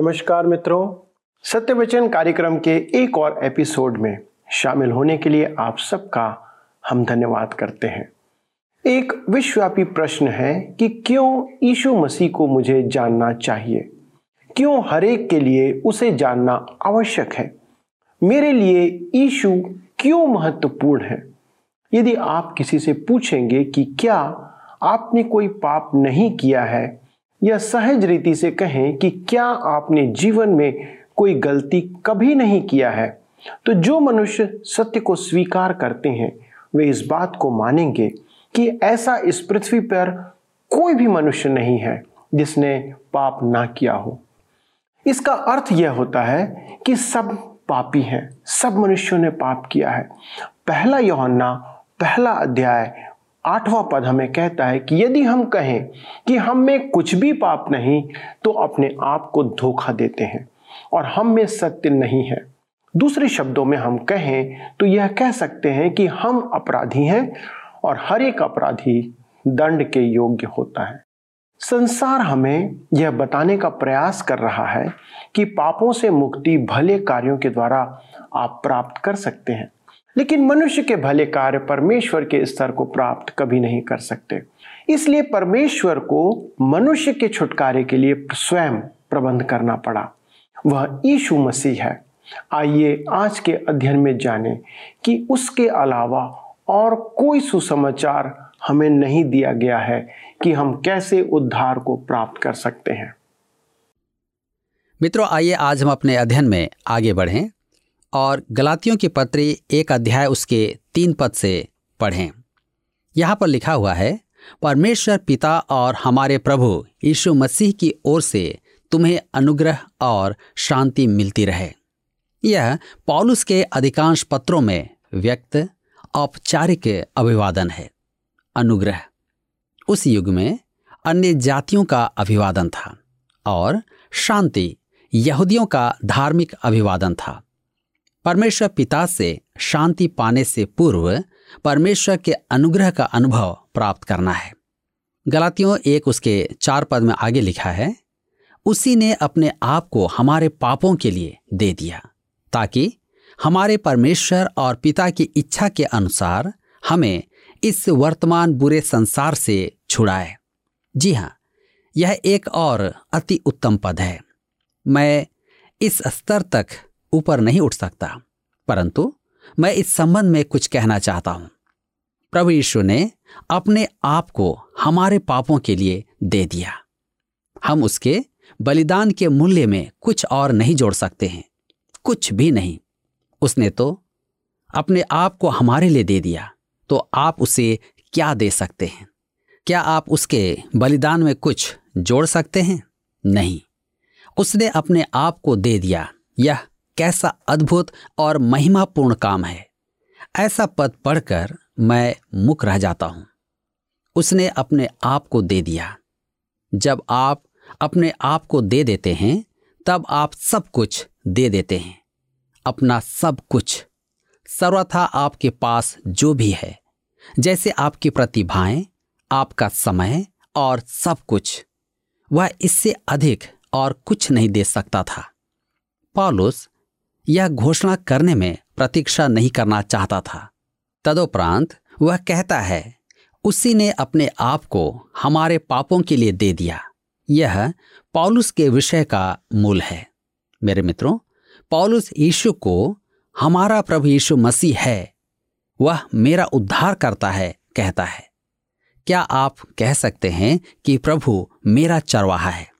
नमस्कार मित्रों सत्य वचन कार्यक्रम के एक और एपिसोड में शामिल होने के लिए आप सबका हम धन्यवाद करते हैं। एक विश्वव्यापी प्रश्न है कि क्यों यीशु मसीह को मुझे जानना चाहिए? क्यों हरेक के लिए उसे जानना आवश्यक है? मेरे लिए यीशु क्यों महत्वपूर्ण है? यदि आप किसी से पूछेंगे कि क्या आपने कोई पाप नहीं किया है या सहज रीति से कहें कि क्या आपने जीवन में कोई गलती कभी नहीं किया है? तो जो मनुष्य सत्य को स्वीकार करते हैं, वे इस बात को मानेंगे कि ऐसा इस पृथ्वी पर कोई भी मनुष्य नहीं है जिसने पाप ना किया हो। इसका अर्थ यह होता है कि सब पापी हैं, सब मनुष्यों ने पाप किया है। पहला योहन्ना, पहला अध्याय आठवां पद हमें कहता है कि यदि हम कहें कि हम में कुछ भी पाप नहीं तो अपने आप को धोखा देते हैं और हम में सत्य नहीं है। दूसरे शब्दों में हम कहें तो यह कह सकते हैं कि हम अपराधी हैं और हर एक अपराधी दंड के योग्य होता है। संसार हमें यह बताने का प्रयास कर रहा है कि पापों से मुक्ति भले कार्यों के द्वारा आप प्राप्त कर सकते हैं। लेकिन मनुष्य के भले कार्य परमेश्वर के स्तर को प्राप्त कभी नहीं कर सकते। इसलिए परमेश्वर को मनुष्य के छुटकारे के लिए स्वयं प्रबंध करना पड़ा। वह यीशु मसीह है। आइए आज के अध्ययन में जाने कि उसके अलावा और कोई सुसमाचार हमें नहीं दिया गया है कि हम कैसे उद्धार को प्राप्त कर सकते हैं। मित्रों, आइए आज हम अपने अध्ययन में आगे बढ़ें। और गलातियों की पत्री एक अध्याय उसके तीन पद से पढ़ें। यहाँ पर लिखा हुआ है, परमेश्वर पिता और हमारे प्रभु यीशु मसीह की ओर से तुम्हें अनुग्रह और शांति मिलती रहे। यह पॉलुस के अधिकांश पत्रों में व्यक्त औपचारिक अभिवादन है, अनुग्रह। उस युग में अन्य जातियों का अभिवादन था और शांति, यहूदियों का धार्मिक अभिवादन था। परमेश्वर पिता से शांति पाने से पूर्व परमेश्वर के अनुग्रह का अनुभव प्राप्त करना है। गलातियों एक उसके चार पद में आगे लिखा है, उसी ने अपने आप को हमारे पापों के लिए दे दिया, ताकि हमारे परमेश्वर और पिता की इच्छा के अनुसार हमें इस वर्तमान बुरे संसार से छुड़ाए। जी हाँ यह एक और अति उत्तम पद है। मैं इस स्तर तक ऊपर नहीं उठ सकता। परंतु मैं इस संबंध में कुछ कहना चाहता हूँ। प्रभु यीशु ने अपने आप को हमारे पापों के लिए दे दिया। हम उसके बलिदान के मूल्य में कुछ और नहीं जोड़ सकते हैं। कुछ भी नहीं। उसने तो अपने आप को हमारे लिए दे दिया। तो आप उसे क्या दे सकते हैं? क्या आप उसके बलिदान में कुछ जोड़ सकते हैं? नहीं। उसने अपने आप को दे दिया। यह कैसा अद्भुत और महिमापूर्ण काम है। ऐसा पद पढ़कर मैं मुक रह जाता हूँ। उसने अपने आप को दे दिया। जब आप अपने आप को दे देते हैं, तब आप सब कुछ दे देते हैं। अपना सब कुछ। सर्वथा आपके पास जो भी है। जैसे आपकी प्रतिभाएँ, आपका समय और सब कुछ। वह इससे अधिक और कुछ नहीं दे सकता था। पॉलुस यह घोषणा करने में प्रतीक्षा नहीं करना चाहता था। तदोपरांत वह कहता है, उसी ने अपने आप को हमारे पापों के लिए दे दिया। यह पौलुस के विषय का मूल है। मेरे मित्रों, पौलुस यीशु को हमारा प्रभु यीशु मसीह है। वह मेरा उद्धार करता है, कहता है। क्या आप कह सकते हैं कि प्रभु मेरा चरवाहा है?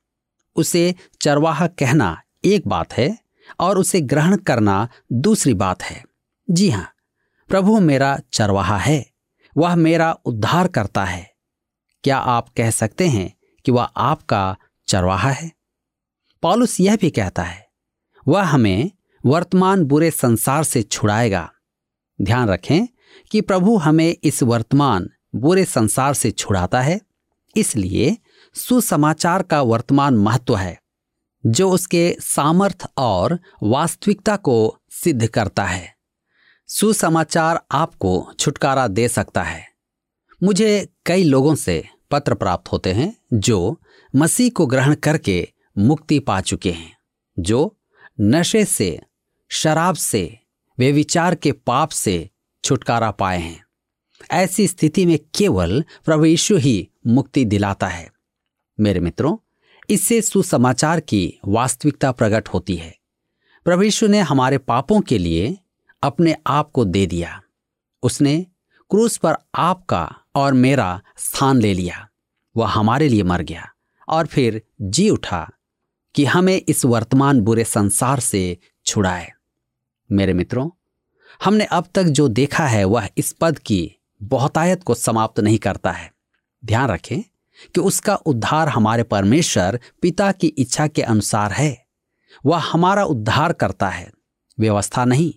उसे चरवाहा कहना एक बात है और उसे ग्रहण करना दूसरी बात है। जी हाँ, प्रभु मेरा चरवाहा है, वह मेरा उद्धार करता है। क्या आप कह सकते हैं कि वह आपका चरवाहा है? पॉलुस यह भी कहता है, वह हमें वर्तमान बुरे संसार से छुड़ाएगा। ध्यान रखें कि प्रभु हमें इस वर्तमान बुरे संसार से छुड़ाता है, इसलिए सुसमाचार का वर्तमान महत्व है। जो उसके सामर्थ और वास्तविकता को सिद्ध करता है। सुसमाचार आपको छुटकारा दे सकता है। मुझे कई लोगों से पत्र प्राप्त होते हैं जो मसीह को ग्रहण करके मुक्ति पा चुके हैं, जो नशे से, शराब से वे विचार के पाप से छुटकारा पाए हैं। ऐसी स्थिति में केवल प्रभु यीशु ही मुक्ति दिलाता है। मेरे मित्रों इससे सुसमाचार की वास्तविकता प्रकट होती है। प्रभु ने हमारे पापों के लिए अपने आप को दे दिया। उसने क्रूस पर आपका और मेरा स्थान ले लिया। वह हमारे लिए मर गया और फिर जी उठा कि हमें इस वर्तमान बुरे संसार से छुड़ाए। मेरे मित्रों, हमने अब तक जो देखा है वह इस पद की बहुतायत को समाप्त नहीं करता है। ध्यान रखें कि उसका उद्धार हमारे परमेश्वर पिता की इच्छा के अनुसार है। वह हमारा उद्धार करता है। व्यवस्था नहीं।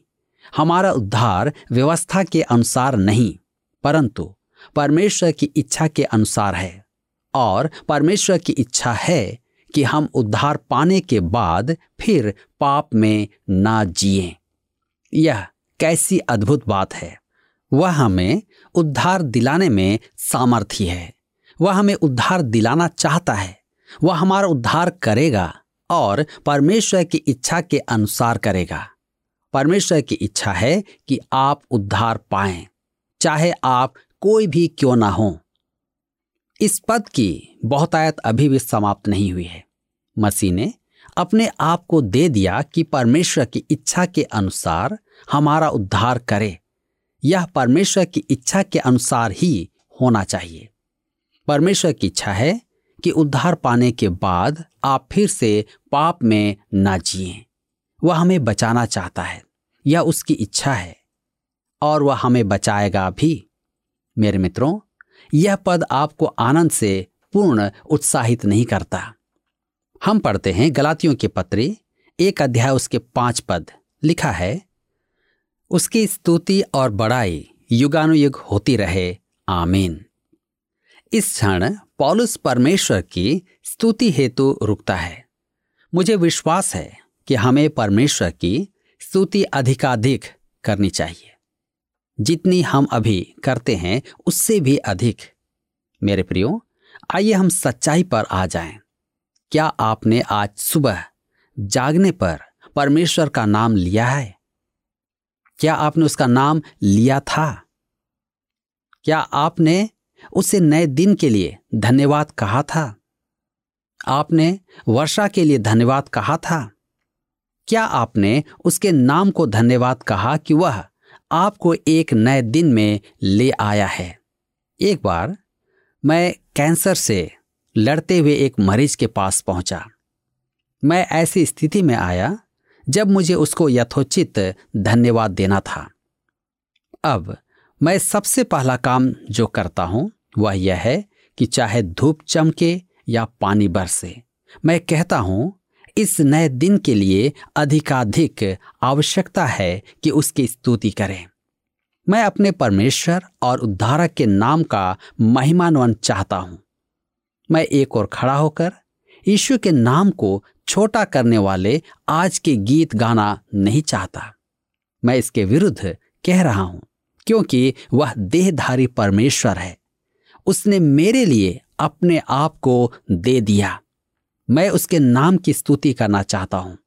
हमारा उद्धार व्यवस्था के अनुसार नहीं, परंतु परमेश्वर की इच्छा के अनुसार है। और परमेश्वर की इच्छा है कि हम उद्धार पाने के बाद फिर पाप में ना जिए। यह कैसी अद्भुत बात है। वह हमें उद्धार दिलाने में सामर्थ्य है। वह हमें उद्धार दिलाना चाहता है। वह हमारा उद्धार करेगा और परमेश्वर की इच्छा के अनुसार करेगा। परमेश्वर की इच्छा है कि आप उद्धार पाएँ, चाहे आप कोई भी क्यों ना हो। इस पद की बहुतायत अभी भी समाप्त नहीं हुई है। मसीह ने अपने आप को दे दिया कि परमेश्वर की इच्छा के अनुसार हमारा उद्धार करे। यह परमेश्वर की इच्छा के अनुसार ही होना चाहिए। परमेश्वर की इच्छा है कि उद्धार पाने के बाद आप फिर से पाप में ना जिए। वह हमें बचाना चाहता है, यह उसकी इच्छा है, और वह हमें बचाएगा भी। मेरे मित्रों, यह पद आपको आनंद से पूर्ण उत्साहित नहीं करता। हम पढ़ते हैं गलातियों के पत्री, एक अध्याय उसके पाँच पद, लिखा है, उसकी स्तुति और बड़ाई युगानुयुग होती रहे। आमीन। इस क्षण पॉलुस परमेश्वर की स्तुति हेतु रुकता है। मुझे विश्वास है कि हमें परमेश्वर की स्तुति अधिकाधिक करनी चाहिए। जितनी हम अभी करते हैं, उससे भी अधिक। मेरे प्रियो, आइए हम सच्चाई पर आ जाएँ। क्या आपने आज सुबह जागने पर परमेश्वर का नाम लिया है? क्या आपने उसका नाम लिया था? क्या आपने उसे नए दिन के लिए धन्यवाद कहा था। आपने वर्षा के लिए धन्यवाद कहा था। क्या आपने उसके नाम को धन्यवाद कहा कि वह आपको एक नए दिन में ले आया है? एक बार मैं कैंसर से लड़ते हुए एक मरीज़ के पास पहुँचा। मैं ऐसी स्थिति में आया जब मुझे उसको यथोचित धन्यवाद देना था। अब मैं सबसे पहला काम जो करता हूँ वह यह है कि चाहे धूप चमके या पानी बरसे, मैं कहता हूँ, इस नए दिन के लिए अधिकाधिक आवश्यकता है कि उसकी स्तुति करें। मैं अपने परमेश्वर और उद्धारक के नाम का महिमान्वन चाहता हूँ। मैं एक और खड़ा होकर यीशु के नाम को छोटा करने वाले आज के गीत गाना नहीं चाहता। मैं इसके विरुद्ध कह रहा हूँ, क्योंकि वह देहधारी परमेश्वर है। उसने मेरे लिए अपने आप को दे दिया। मैं उसके नाम की स्तुति करना चाहता हूँ,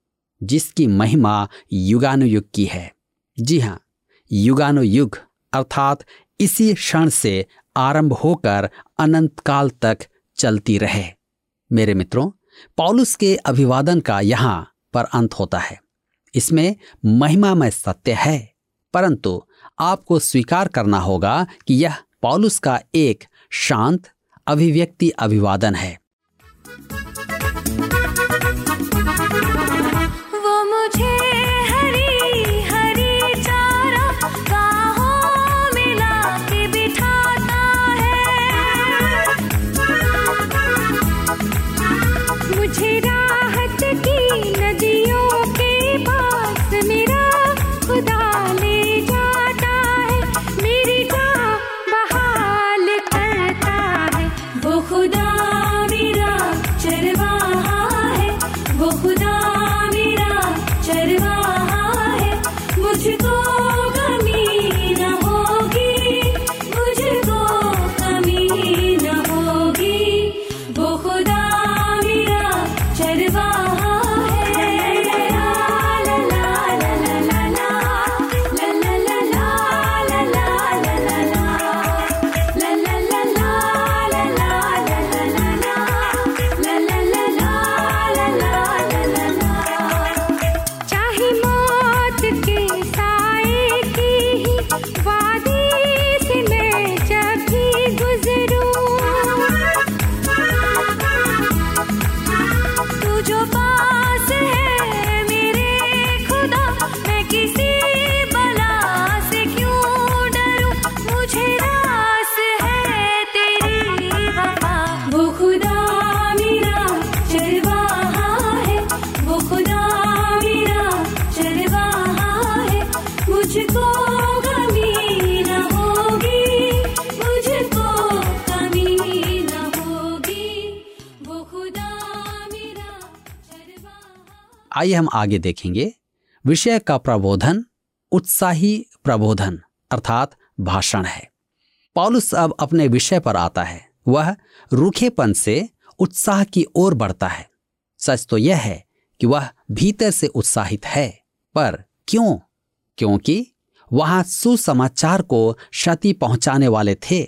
जिसकी महिमा युगानुयुग की है। जी हाँ, युगानुयुग अर्थात इसी क्षण से आरंभ होकर अनंत काल तक चलती रहे। मेरे मित्रों, पौलुस के अभिवादन का यहाँ पर अंत होता है। इसमें महिमा में सत्य है, परंतु आपको स्वीकार करना होगा कि यह पौलुस का एक शांत अभिव्यक्ति अभिवादन है। आइए हम आगे देखेंगे विषय का प्रबोधन, उत्साही प्रबोधन, अर्थात भाषण है। पॉलुस अब अपने विषय पर आता है। वह रूखेपन से उत्साह की ओर बढ़ता है। सच तो यह है कि वह भीतर से उत्साहित है, पर क्यों? क्योंकि वहाँ सुसमाचार को क्षति पहुँचाने वाले थे।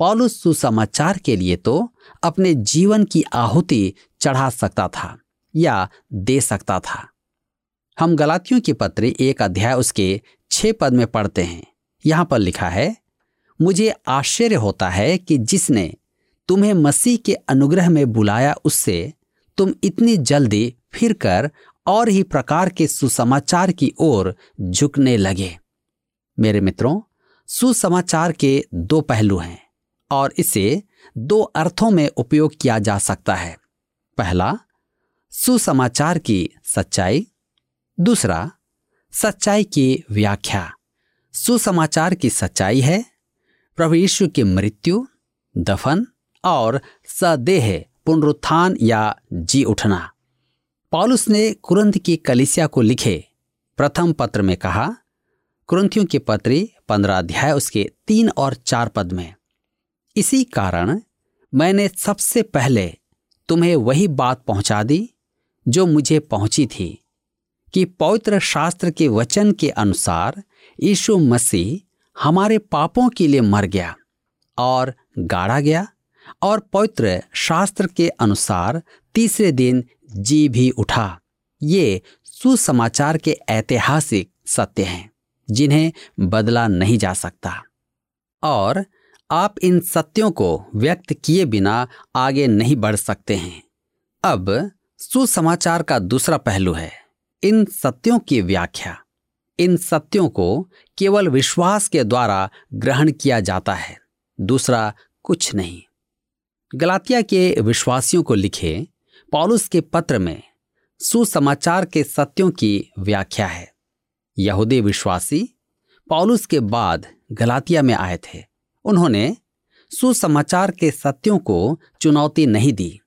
पॉलुस सुसमाचार के लिए तो अपने जीवन की आहुति चढ़ा सकता था या दे सकता था। हम गलातियों की पत्र एक अध्याय उसके छह पद में पढ़ते हैं। यहाँ पर लिखा है, मुझे आश्चर्य होता है कि जिसने तुम्हें मसीह के अनुग्रह में बुलाया उससे तुम इतनी जल्दी फिर कर और ही प्रकार के सुसमाचार की ओर झुकने लगे। मेरे मित्रों, सुसमाचार के दो पहलू हैं और इसे दो अर्थों में उपयोग किया जा सकता है। पहला, सुसमाचार की सच्चाई। दूसरा, सच्चाई की व्याख्या। सुसमाचार की सच्चाई है प्रभु यीशु की मृत्यु, दफन और सदेह पुनरुत्थान या जी उठना। पॉलुस ने कुरंथ की कलिसिया को लिखे प्रथम पत्र में कहा, कुरंथियों के पत्री, पंद्रह अध्याय उसके तीन और चार पद में, इसी कारण मैंने सबसे पहले तुम्हें वही बात पहुँचा दी, जो मुझे पहुँची थी, कि पवित्र शास्त्र के वचन के अनुसार यीशु मसीह हमारे पापों के लिए मर गया और गाड़ा गया और पवित्र शास्त्र के अनुसार तीसरे दिन जी भी उठा। ये सुसमाचार के ऐतिहासिक सत्य हैं, जिन्हें बदला नहीं जा सकता। और आप इन सत्यों को व्यक्त किए बिना आगे नहीं बढ़ सकते हैं। अब सुसमाचार का दूसरा पहलू है, इन सत्यों की व्याख्या। इन सत्यों को केवल विश्वास के द्वारा ग्रहण किया जाता है, दूसरा कुछ नहीं। गलातिया के विश्वासियों को लिखे पॉलुस के पत्र में सुसमाचार के सत्यों की व्याख्या है। यहूदी विश्वासी पॉलुस के बाद गलातिया में आए थे। उन्होंने सुसमाचार के सत्यों को चुनौती नहीं दी।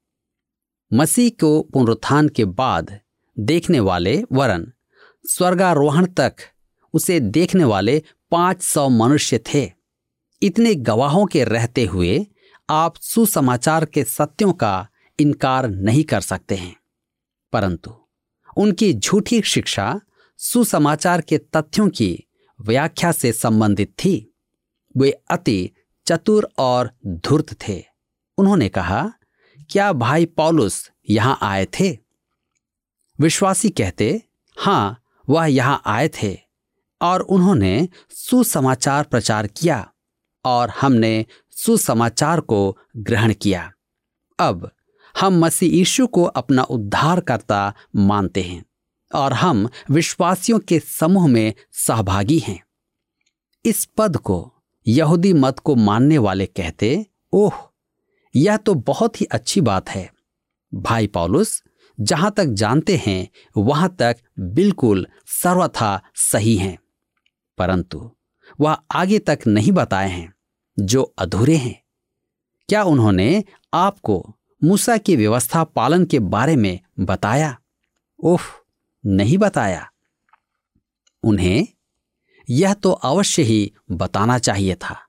मसीह को पुनरुत्थान के बाद देखने वाले वरन स्वर्गारोहण तक उसे देखने वाले पाँच सौ मनुष्य थे। इतने गवाहों के रहते हुए आप सुसमाचार के सत्यों का इनकार नहीं कर सकते हैं। परंतु उनकी झूठी शिक्षा सुसमाचार के तथ्यों की व्याख्या से संबंधित थी। वे अति चतुर और धूर्त थे। उन्होंने कहा, क्या भाई पॉलुस यहाँ आए थे? विश्वासी कहते, हाँ, वह यहाँ आए थे और उन्होंने सुसमाचार प्रचार किया और हमने सुसमाचार को ग्रहण किया। अब हम मसीह यीशु को अपना उद्धारकर्ता मानते हैं और हम विश्वासियों के समूह में सहभागी हैं। इस पद को यहूदी मत को मानने वाले कहते, ओह, यह तो बहुत ही अच्छी बात है। भाई पॉलुस, जहाँ तक जानते हैं, वहाँ तक बिल्कुल सर्वथा सही हैं। परंतु वह आगे तक नहीं बताए हैं, जो अधूरे हैं। क्या उन्होंने आपको मूसा की व्यवस्था पालन के बारे में बताया। ओह, नहीं बताया। उन्हें यह तो अवश्य ही बताना चाहिए था।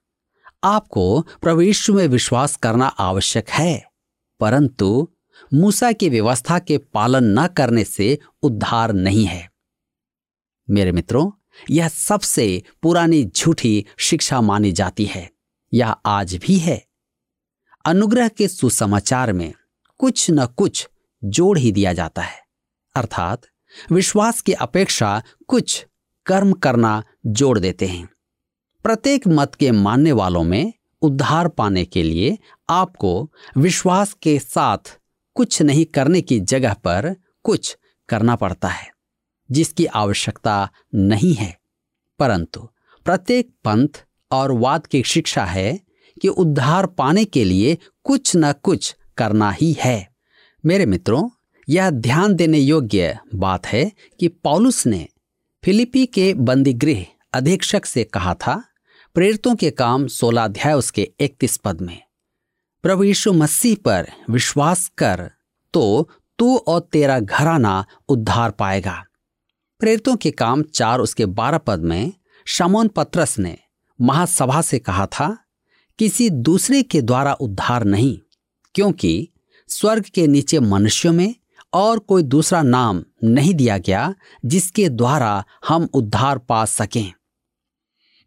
आपको प्रवेश में विश्वास करना आवश्यक है, परंतु मूसा की व्यवस्था के पालन न करने से उद्धार नहीं है। मेरे मित्रों, यह सबसे पुरानी झूठी शिक्षा मानी जाती है। यह आज भी है। अनुग्रह के सुसमाचार में कुछ न कुछ जोड़ ही दिया जाता है। अर्थात, विश्वास की अपेक्षा कुछ कर्म करना जोड़ देते हैं। प्रत्येक मत के मानने वालों में उद्धार पाने के लिए आपको विश्वास के साथ कुछ नहीं करने की जगह पर कुछ करना पड़ता है, जिसकी आवश्यकता नहीं है। परंतु प्रत्येक पंथ और वाद की शिक्षा है कि उद्धार पाने के लिए कुछ न कुछ करना ही है। मेरे मित्रों, यह ध्यान देने योग्य बात है कि पॉलुस ने फिलिपी के बंदीगृह अधीक्षक से कहा था, प्रेरितों के काम सोलह अध्याय उसके इकतीस पद में, प्रभु यीशु मसीह पर विश्वास कर तो तू और तेरा घराना उद्धार पाएगा। प्रेरितों के काम चार उसके बारह पद में, शमोन पत्रस ने महासभा से कहा था किसी दूसरे के द्वारा उद्धार नहीं, क्योंकि स्वर्ग के नीचे मनुष्यों में और कोई दूसरा नाम नहीं दिया गया जिसके द्वारा हम उद्धार पा सकें।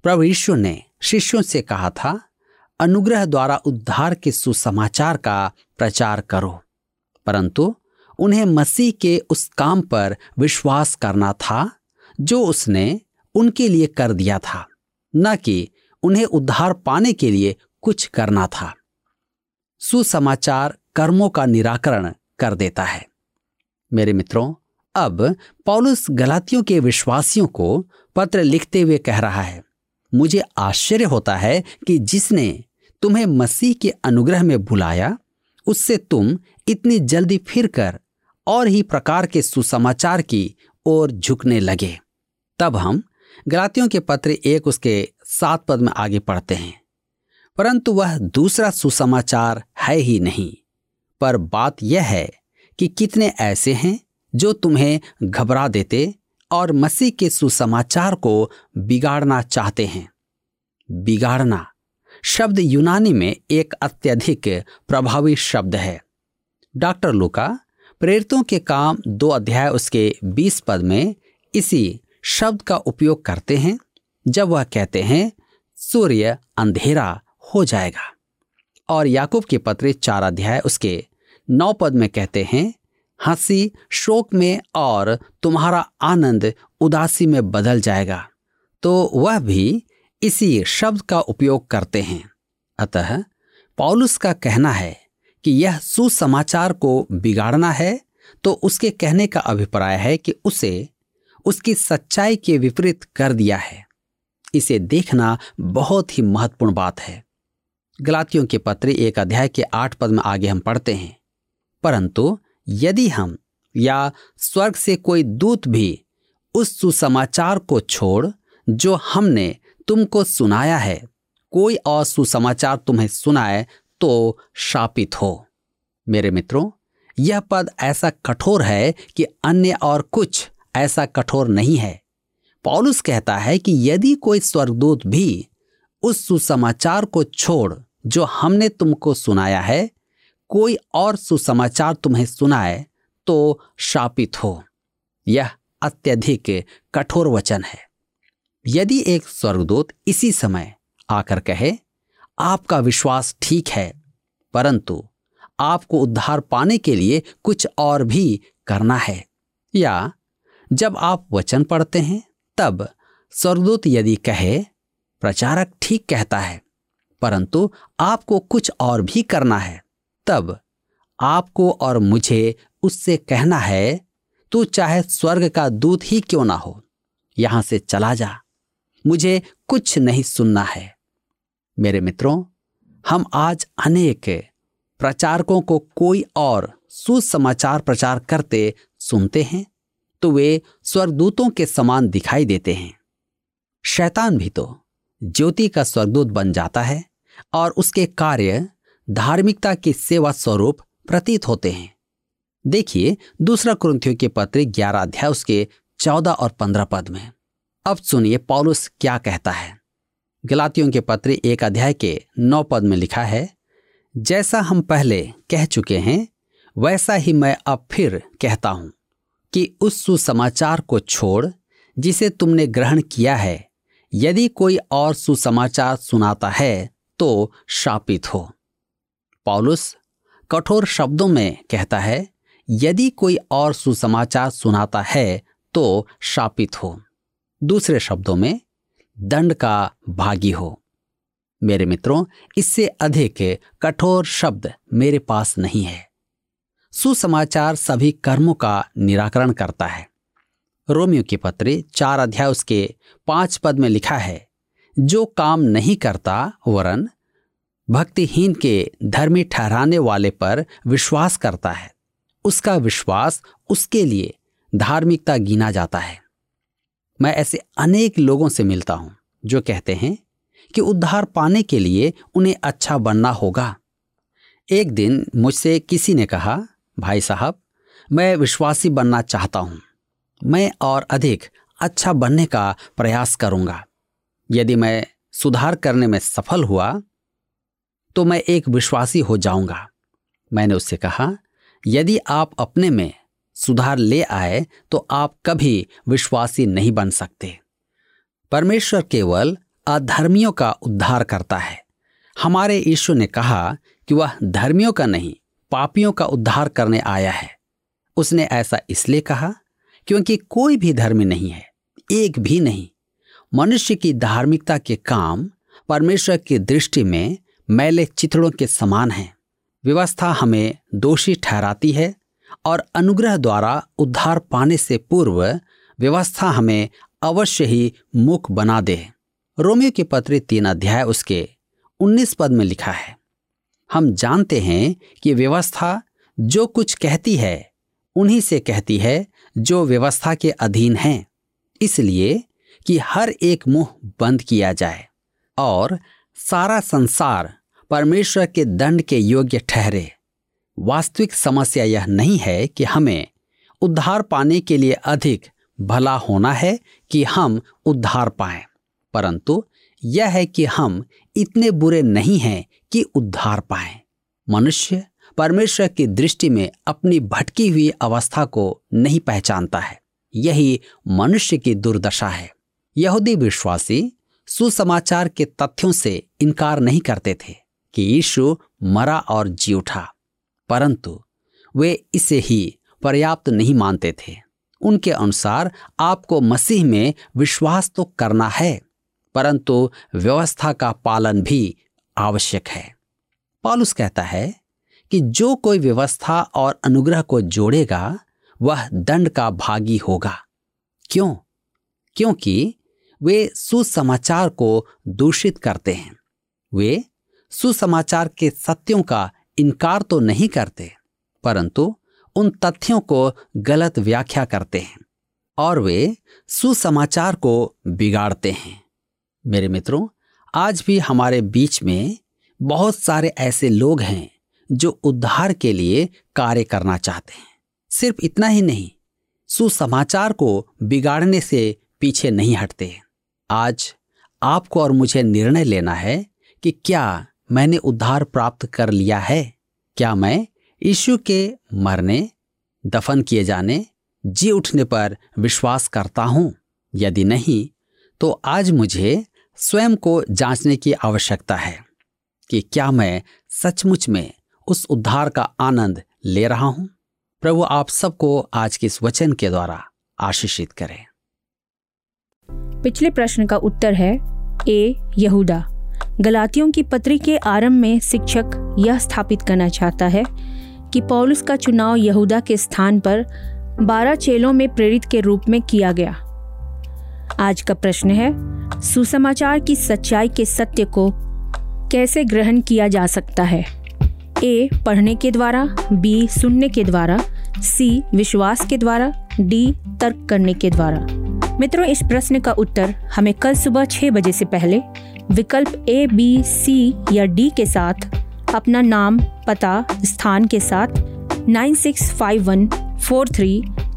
प्रभु यीशु ने शिष्यों से कहा था, अनुग्रह द्वारा उद्धार के सुसमाचार का प्रचार करो, परंतु उन्हें मसीह के उस काम पर विश्वास करना था जो उसने उनके लिए कर दिया था, न कि उन्हें उद्धार पाने के लिए कुछ करना था। सुसमाचार कर्मों का निराकरण कर देता है। मेरे मित्रों, अब पौलुस गलातियों के विश्वासियों को पत्र लिखते हुए कह रहा है, मुझे आश्चर्य होता है कि जिसने तुम्हें मसीह के अनुग्रह में बुलाया, उससे तुम इतनी जल्दी फिर कर और ही प्रकार के सुसमाचार की ओर झुकने लगे। तब हम गलातियों के पत्र एक उसके सात पद में आगे पढ़ते हैं। परंतु वह दूसरा सुसमाचार है ही नहीं। पर बात यह है कि कितने ऐसे हैं जो तुम्हें घबरा देते और मसीह के सुसमाचार को बिगाड़ना चाहते हैं। बिगाड़ना शब्द यूनानी में एक अत्यधिक प्रभावी शब्द है। डॉक्टर लुका, प्रेरितों के काम दो अध्याय उसके बीस पद में इसी शब्द का उपयोग करते हैं। जब वह कहते हैं, सूर्य अंधेरा हो जाएगा। और याकूब के पत्र चार अध्याय उसके नौ पद में कहते हैं, हँसी शोक में और तुम्हारा आनंद उदासी में बदल जाएगा। तो वह भी इसी शब्द का उपयोग करते हैं। अतः पॉलुस का कहना है कि यह सुसमाचार को बिगाड़ना है तो उसके कहने का अभिप्राय है कि उसे उसकी सच्चाई के विपरीत कर दिया है। इसे देखना बहुत ही महत्वपूर्ण बात है। गलातियों के पत्र एक अध्याय के आठ पद में आगे हम पढ़ते हैं। परंतु यदि हम या स्वर्ग से कोई दूत भी उस सुसमाचार को छोड़ जो हमने तुमको सुनाया है, कोई और सुसमाचार तुम्हें सुनाए तो शापित हो। मेरे मित्रों, यह पद ऐसा कठोर है कि अन्य और कुछ ऐसा कठोर नहीं है। पौलुस कहता है कि यदि कोई स्वर्गदूत भी उस सुसमाचार को छोड़ जो हमने तुमको सुनाया है, कोई और सुसमाचार तुम्हें सुनाए तो शापित हो। यह अत्यधिक कठोर वचन है। यदि एक स्वर्गदूत इसी समय आकर कहे, आपका विश्वास ठीक है, परंतु आपको उद्धार पाने के लिए कुछ और भी करना है। या, जब आप वचन पढ़ते हैं तब स्वर्गदूत यदि कहे, प्रचारक ठीक कहता है, परंतु आपको कुछ और भी करना है। तब, आपको और मुझे उससे कहना है, तू चाहे स्वर्ग का दूत ही क्यों ना हो, यहाँ से चला जा, मुझे कुछ नहीं सुनना है। मेरे मित्रों, हम आज अनेक प्रचारकों को कोई और सुसमाचार प्रचार करते सुनते हैं। तो वे स्वर्गदूतों के समान दिखाई देते हैं। शैतान भी तो ज्योति का स्वर्गदूत बन जाता है और उसके कार्य धार्मिकता की सेवा स्वरूप प्रतीत होते हैं। देखिए, दूसरा क्रंथियों के पत्र ग्यारह अध्याय उसके चौदह और पंद्रह पद में। अब सुनिए पौलुस क्या कहता है। गलातियों के पत्र एक अध्याय के नौ पद में लिखा है, जैसा हम पहले कह चुके हैं, वैसा ही मैं अब फिर कहता हूँ। कि उस सुसमाचार को छोड़ जिसे तुमने ग्रहण किया है, यदि कोई और सुसमाचार सुनाता है तो शापित हो। पॉलुस कठोर शब्दों में कहता है, यदि कोई और सुसमाचार सुनाता है तो शापित हो। दूसरे शब्दों में, दंड का भागी हो। मेरे मित्रों, इससे अधिक कठोर शब्द मेरे पास नहीं है। सुसमाचार सभी कर्मों का निराकरण करता है। रोमियो के पत्र चार अध्याय उसके पाँच पद में लिखा है, जो काम नहीं करता वरन भक्तिहीन के धर्मी ठहराने वाले पर विश्वास करता है। उसका विश्वास उसके लिए धार्मिकता गिना जाता है। मैं ऐसे अनेक लोगों से मिलता हूँ, जो कहते हैं कि उद्धार पाने के लिए उन्हें अच्छा बनना होगा। एक दिन मुझसे किसी ने कहा भाई साहब, मैं विश्वासी बनना चाहता हूँ। मैं और अधिक अच्छा बनने का प्रयास करूँगा। यदि मैं सुधार करने में सफल हुआ तो मैं एक विश्वासी हो जाऊँगा। मैंने उससे कहा, यदि आप अपने में सुधार ले आए तो आप कभी विश्वासी नहीं बन सकते। परमेश्वर केवल अधर्मियों का उद्धार करता है। हमारे ईश्वर ने कहा कि वह धर्मियों का नहीं पापियों का उद्धार करने आया है। उसने ऐसा इसलिए कहा क्योंकि कोई भी धर्मी नहीं है, एक भी नहीं। मनुष्य की धार्मिकता के काम परमेश्वर की दृष्टि में मैले चित्रों के समान हैं। व्यवस्था हमें दोषी ठहराती है और अनुग्रह द्वारा उद्धार पाने से पूर्व व्यवस्था हमें अवश्य ही मुख बना दे। रोमियो के पत्र तीन अध्याय उसके उन्नीस पद में लिखा है। हम जानते हैं कि व्यवस्था जो कुछ कहती है, उन्हीं से कहती है जो व्यवस्था के अधीन हैं। इसलिए कि हर एक मुँह बंद किया जाए और सारा संसार परमेश्वर के दंड के योग्य ठहरे। वास्तविक समस्या यह नहीं है कि हमें उद्धार पाने के लिए अधिक भला होना है कि हम उद्धार पाएँ, परंतु यह है कि हम इतने बुरे नहीं हैं कि उद्धार पाए। मनुष्य परमेश्वर की दृष्टि में अपनी भटकी हुई अवस्था को नहीं पहचानता है। यही मनुष्य की दुर्दशा है। यहूदी विश्वासी सुसमाचार के तथ्यों से इनकार नहीं करते थे कि यीशु मरा और जी उठा। परंतु वे इसे ही पर्याप्त नहीं मानते थे। उनके अनुसार आपको मसीह में विश्वास तो करना है, परंतु व्यवस्था का पालन भी आवश्यक है। पॉलुस कहता है कि जो कोई व्यवस्था और अनुग्रह को जोड़ेगा, वह दंड का भागी होगा। क्यों? क्योंकि वे सुसमाचार को दूषित करते हैं। वे सुसमाचार के सत्यों का इनकार तो नहीं करते, परंतु उन तथ्यों को गलत व्याख्या करते हैं और वे सुसमाचार को बिगाड़ते हैं। मेरे मित्रों आज भी हमारे बीच में बहुत सारे ऐसे लोग हैं जो उद्धार के लिए कार्य करना चाहते हैं। सिर्फ़ इतना ही नहीं, सुसमाचार को बिगाड़ने से पीछे नहीं हटते आज आपको और मुझे निर्णय लेना है कि क्या मैंने उद्धार प्राप्त कर लिया है। क्या मैं यीशु के मरने, दफन किए जाने, जी उठने पर विश्वास करता हूँ? यदि नहीं तो आज मुझे स्वयं को जांचने की आवश्यकता है कि क्या मैं सचमुच में उस उद्धार का आनंद ले रहा हूँ? प्रभु आप सबको आज के इस वचन के द्वारा आशीषित करें। पिछले प्रश्न का उत्तर है ए, यहूदा। गलातियों की पत्री के आरंभ में शिक्षक यह स्थापित करना चाहता है कि पौलुस का चुनाव यहूदा के स्थान पर बारह चेलों में प्रेरित के रूप में किया गया। आज का प्रश्न है, सुसमाचार की सच्चाई के सत्य को कैसे ग्रहण किया जा सकता है? ए, पढ़ने के द्वारा, बी, सुनने के द्वारा, सी, विश्वास के द्वारा, डी, तर्क करने के द्वारा। मित्रों, इस प्रश्न का उत्तर हमें कल सुबह छह बजे से पहले विकल्प ए, बी, सी या डी के साथ, अपना नाम, पता, स्थान के साथ, nine six five one four three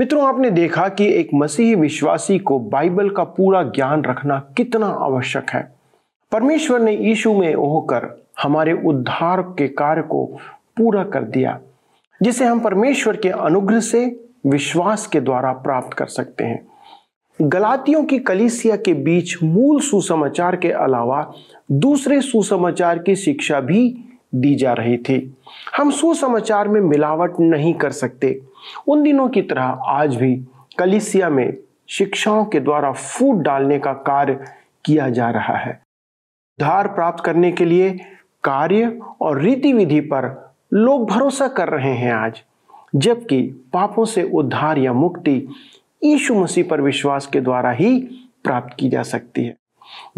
मित्रों, आपने देखा कि एक मसीही विश्वासी को बाइबल का पूरा ज्ञान रखना कितना आवश्यक है। परमेश्वर ने यीशु में होकर हमारे उद्धार के कार्य को पूरा कर दिया, जिसे हम परमेश्वर के अनुग्रह से विश्वास के द्वारा प्राप्त कर सकते हैं। गलातियों की कलिसिया के बीच मूल सुसमाचार के अलावा दूसरे सुसमाचार की शिक्षा भी दी जा रही थी। हम सुसमाचार में मिलावट नहीं कर सकते उन दिनों की तरह आज भी कलिसिया में शिक्षाओं के द्वारा फूट डालने का कार्य किया जा रहा है। उद्धार प्राप्त करने के लिए कार्य और रीति विधि पर लोग भरोसा कर रहे हैं आज, जबकि पापों से उद्धार या मुक्ति यीशु मसीह पर विश्वास के द्वारा ही प्राप्त की जा सकती है।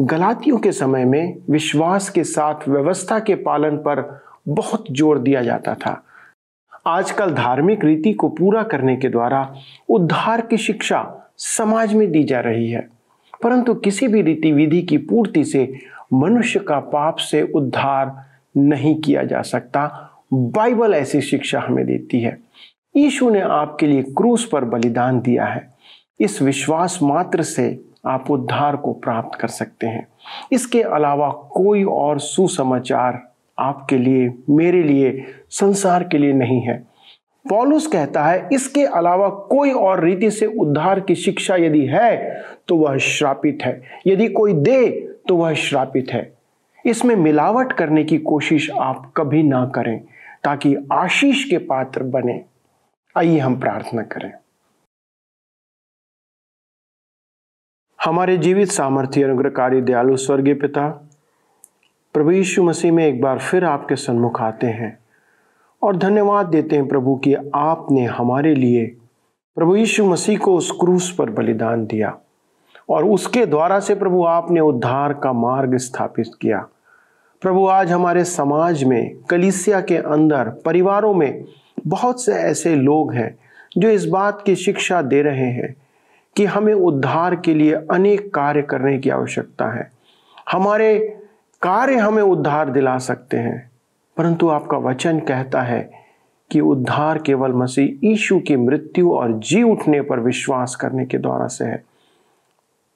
गलातियों के समय में विश्वास के साथ व्यवस्था के पालन पर बहुत ज़ोर दिया जाता था। आजकल धार्मिक रीति को पूरा करने के द्वारा उद्धार की शिक्षा समाज में दी जा रही है। परंतु किसी भी रीति विधि की पूर्ति से मनुष्य का पाप से उद्धार नहीं किया जा सकता। बाइबल ऐसी शिक्षा हमें देती है। यीशु ने आपके लिए क्रूस पर बलिदान दिया है। इस विश्वास मात्र से आप उद्धार को प्राप्त कर सकते हैं। इसके अलावा कोई और सुसमाचार आपके लिए, मेरे लिए, संसार के लिए नहीं है। पॉलुस कहता है, इसके अलावा कोई और रीति से उद्धार की शिक्षा यदि है तो वह श्रापित है। यदि कोई दे तो वह श्रापित है। इसमें मिलावट करने की कोशिश आप कभी ना करें, ताकि आशीष के पात्र बने। आइए हम प्रार्थना करें। हमारे जीवित सामर्थ्य, अनुग्रहकारी, दयालु, स्वर्गीय पिता प्रभु यीशु मसीह में एक बार फिर आपके सन्मुख आते हैं और धन्यवाद देते हैं प्रभु कि आपने हमारे लिए प्रभु यीशु मसीह को उस क्रूस पर बलिदान दिया और उसके द्वारा से प्रभु आपने उद्धार का मार्ग स्थापित किया। प्रभु, आज हमारे समाज में, कलिसिया के अंदर, परिवारों में बहुत से ऐसे लोग हैं जो इस बात की शिक्षा दे रहे हैं कि हमें उद्धार के लिए अनेक कार्य करने की आवश्यकता है। हमारे कार्य हमें उद्धार दिला सकते हैं। परंतु आपका वचन कहता है कि उद्धार केवल मसीह ईशु की मृत्यु और जी उठने पर विश्वास करने के द्वारा से है।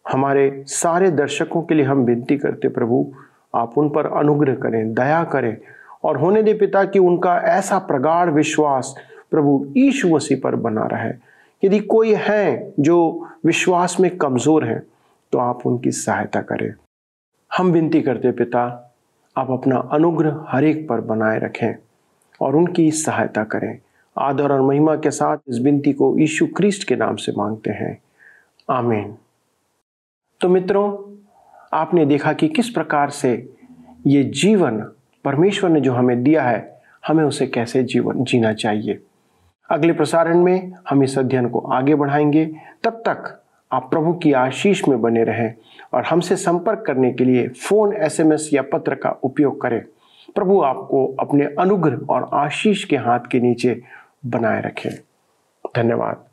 हमारे सारे दर्शकों के लिए हम विनती करते प्रभु, आप उन पर अनुग्रह करें, दया करें और होने दे पिता कि उनका ऐसा प्रगाढ़ विश्वास प्रभु ईशु मसीह पर बना रहे। यदि कोई है जो विश्वास में कमज़ोर है तो आप उनकी सहायता करें। हम विनती करते पिता, आप अपना अनुग्रह हर एक पर बनाए रखें और उनकी सहायता करें। आदर और महिमा के साथ इस विनती को यीशु क्रिस्ट के नाम से मांगते हैं। आमीन। तो मित्रों, आपने देखा कि किस प्रकार से ये जीवन परमेश्वर ने जो हमें दिया है, हमें उसे कैसे जीवन, जीना चाहिए? अगले प्रसारण में हम इस अध्ययन को आगे बढ़ाएँगे। तब तक आप प्रभु की आशीष में बने रहें और हमसे संपर्क करने के लिए फ़ोन, एसएमएस या पत्र का उपयोग करें। प्रभु आपको अपने अनुग्रह और आशीष के हाथ के नीचे बनाए रखें। धन्यवाद।